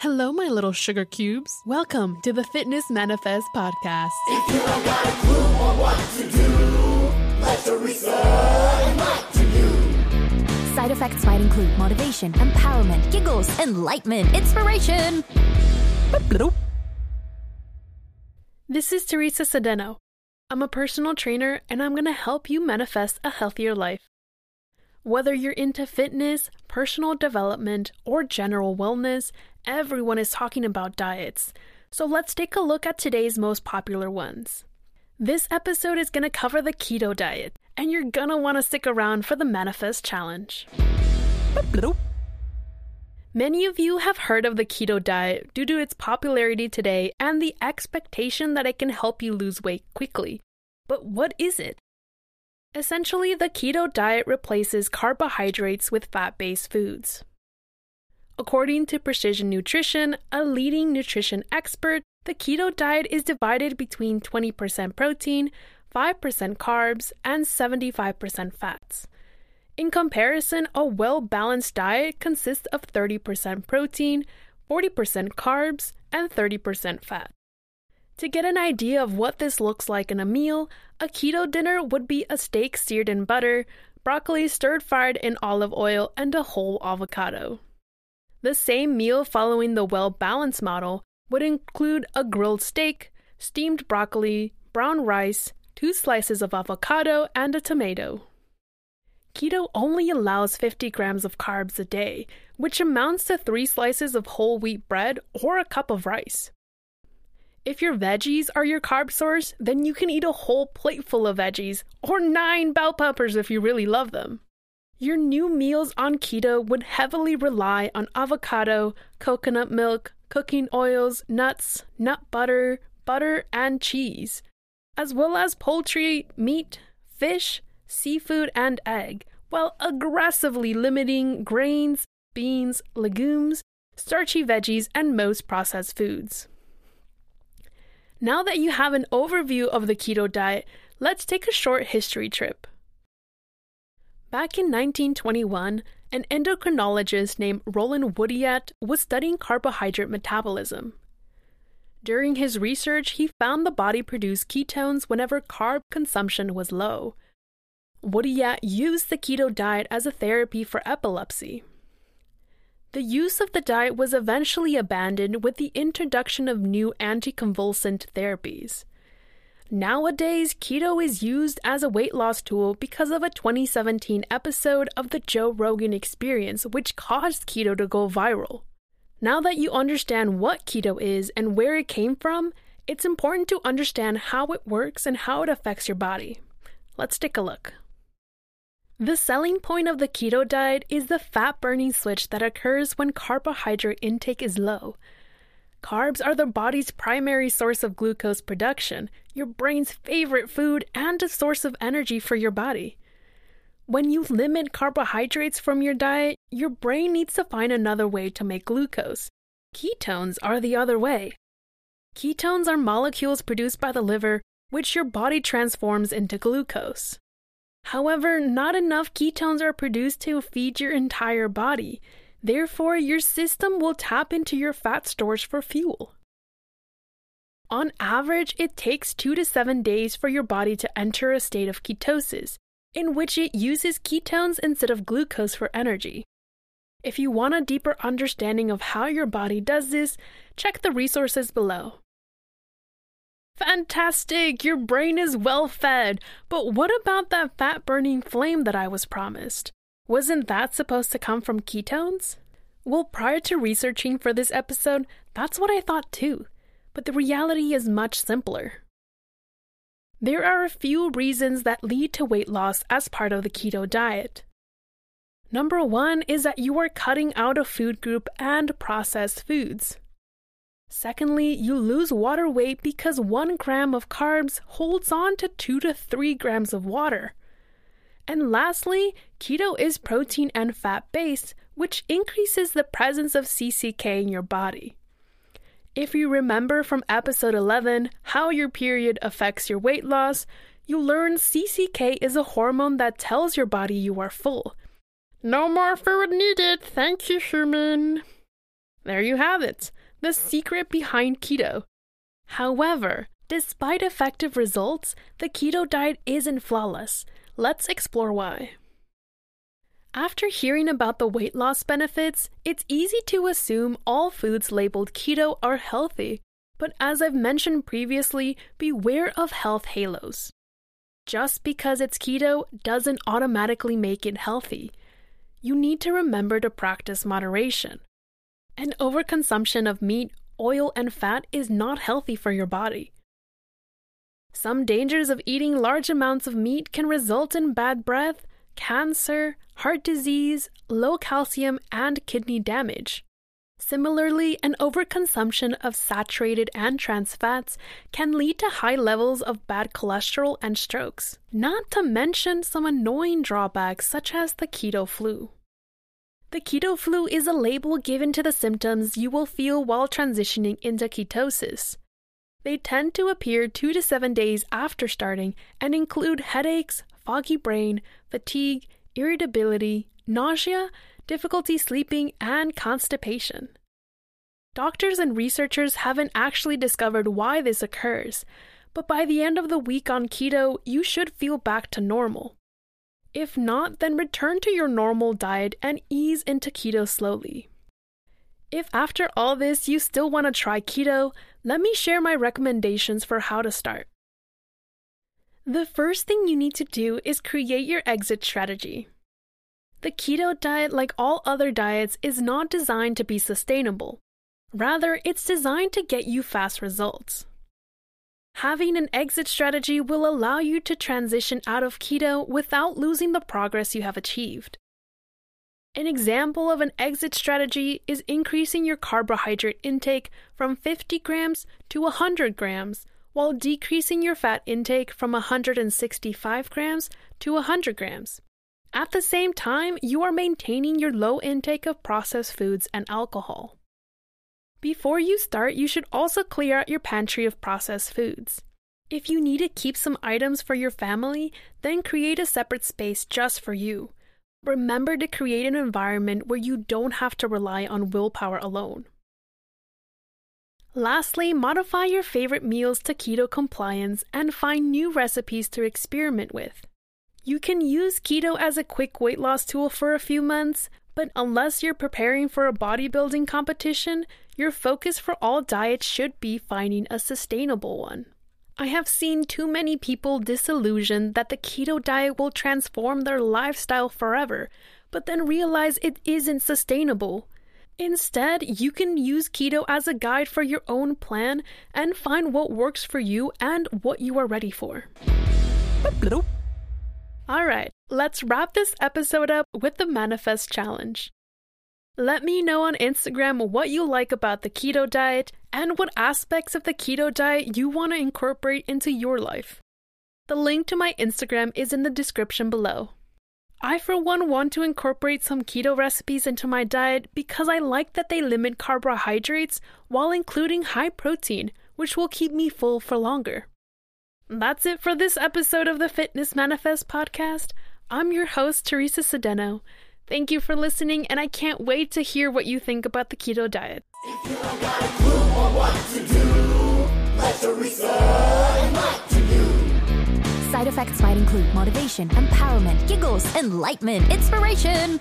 Hello, my little sugar cubes. Welcome to the Fitness Manifest podcast. If you don't got a clue on what to do, let Teresa enlighten you. Side effects might include motivation, empowerment, giggles, enlightenment, inspiration. This is Teresa Sedeno. I'm a personal trainer and I'm going to help you manifest a healthier life. Whether you're into fitness, personal development, or general wellness, everyone is talking about diets. So let's take a look at today's most popular ones. This episode is going to cover the keto diet, and you're going to want to stick around for the Manifest Challenge. Many of you have heard of the keto diet due to its popularity today and the expectation that it can help you lose weight quickly. But what is it? Essentially, the keto diet replaces carbohydrates with fat based foods. According to Precision Nutrition, a leading nutrition expert, the keto diet is divided between 20% protein, 5% carbs, and 75% fats. In comparison, a well balanced diet consists of 30% protein, 40% carbs, and 30% fat. To get an idea of what this looks like in a meal, a keto dinner would be a steak seared in butter, broccoli stir fried in olive oil, and a whole avocado. The same meal following the well balanced model would include a grilled steak, steamed broccoli, brown rice, two slices of avocado, and a tomato. Keto only allows 50 grams of carbs a day, which amounts to three slices of whole wheat bread or a cup of rice. If your veggies are your carb source, then you can eat a whole plateful of veggies, or nine bell peppers if you really love them. Your new meals on keto would heavily rely on avocado, coconut milk, cooking oils, nuts, nut butter, butter, and cheese, as well as poultry, meat, fish, seafood, and egg, while aggressively limiting grains, beans, legumes, starchy veggies, and most processed foods. Now that you have an overview of the keto diet, let's take a short history trip. Back in 1921, an endocrinologist named Roland Woodyatt was studying carbohydrate metabolism. During his research, he found the body produced ketones whenever carb consumption was low. Woodyatt used the keto diet as a therapy for epilepsy. The use of the diet was eventually abandoned with the introduction of new anticonvulsant therapies. Nowadays, keto is used as a weight loss tool because of a 2017 episode of the Joe Rogan Experience, which caused keto to go viral. Now that you understand what keto is and where it came from, it's important to understand how it works and how it affects your body. Let's take a look. The selling point of the keto diet is the fat burning switch that occurs when carbohydrate intake is low. Carbs are the body's primary source of glucose production, your brain's favorite food, and a source of energy for your body. When you limit carbohydrates from your diet, your brain needs to find another way to make glucose. Ketones are the other way. Ketones are molecules produced by the liver, which your body transforms into glucose. However, not enough ketones are produced to feed your entire body. Therefore, your system will tap into your fat stores for fuel. On average, it takes 2 to 7 days for your body to enter a state of ketosis, in which it uses ketones instead of glucose for energy. If you want a deeper understanding of how your body does this, check the resources below. Fantastic! Your brain is well fed. But what about that fat burning flame that I was promised? Wasn't that supposed to come from ketones? Well, prior to researching for this episode, that's what I thought too. But the reality is much simpler. There are a few reasons that lead to weight loss as part of the keto diet. Number one is that you are cutting out a food group and processed foods. Secondly, you lose water weight because 1 gram of carbs holds on to 2 to 3 grams of water. And lastly, keto is protein and fat based, which increases the presence of CCK in your body. If you remember from episode 11 how your period affects your weight loss, you learn CCK is a hormone that tells your body you are full. No more food needed, thank you, human. There you have it the secret behind keto. However, despite effective results, the keto diet isn't flawless. Let's explore why. After hearing about the weight loss benefits, it's easy to assume all foods labeled keto are healthy. But as I've mentioned previously, beware of health halos. Just because it's keto doesn't automatically make it healthy. You need to remember to practice moderation. An overconsumption of meat, oil, and fat is not healthy for your body. Some dangers of eating large amounts of meat can result in bad breath, cancer, heart disease, low calcium, and kidney damage. Similarly, an overconsumption of saturated and trans fats can lead to high levels of bad cholesterol and strokes, not to mention some annoying drawbacks such as the keto flu. The keto flu is a label given to the symptoms you will feel while transitioning into ketosis. They tend to appear two to seven days after starting and include headaches, foggy brain, fatigue, irritability, nausea, difficulty sleeping, and constipation. Doctors and researchers haven't actually discovered why this occurs, but by the end of the week on keto, you should feel back to normal. If not, then return to your normal diet and ease into keto slowly. If after all this you still want to try keto, let me share my recommendations for how to start. The first thing you need to do is create your exit strategy. The keto diet, like all other diets, is not designed to be sustainable. Rather, it's designed to get you fast results. Having an exit strategy will allow you to transition out of keto without losing the progress you have achieved. An example of an exit strategy is increasing your carbohydrate intake from 50 grams to 100 grams while decreasing your fat intake from 165 grams to 100 grams. At the same time, you are maintaining your low intake of processed foods and alcohol. Before you start, you should also clear out your pantry of processed foods. If you need to keep some items for your family, then create a separate space just for you. Remember to create an environment where you don't have to rely on willpower alone. Lastly, modify your favorite meals to keto compliance and find new recipes to experiment with. You can use keto as a quick weight loss tool for a few months, but unless you're preparing for a bodybuilding competition, your focus for all diets should be finding a sustainable one. I have seen too many people disillusioned that the keto diet will transform their lifestyle forever, but then realize it isn't sustainable. Instead, you can use keto as a guide for your own plan and find what works for you and what you are ready for. All right, let's wrap this episode up with the Manifest Challenge. Let me know on Instagram what you like about the keto diet and what aspects of the keto diet you want to incorporate into your life. The link to my Instagram is in the description below. I, for one, want to incorporate some keto recipes into my diet because I like that they limit carbohydrates while including high protein, which will keep me full for longer. That's it for this episode of the Fitness Manifest podcast. I'm your host, Teresa Sedeno. Thank you for listening, and I can't wait to hear what you think about the keto diet. If you don't got a clue on what to do, let Teresa enlighten you. Side effects might include motivation, empowerment, giggles, enlightenment, inspiration.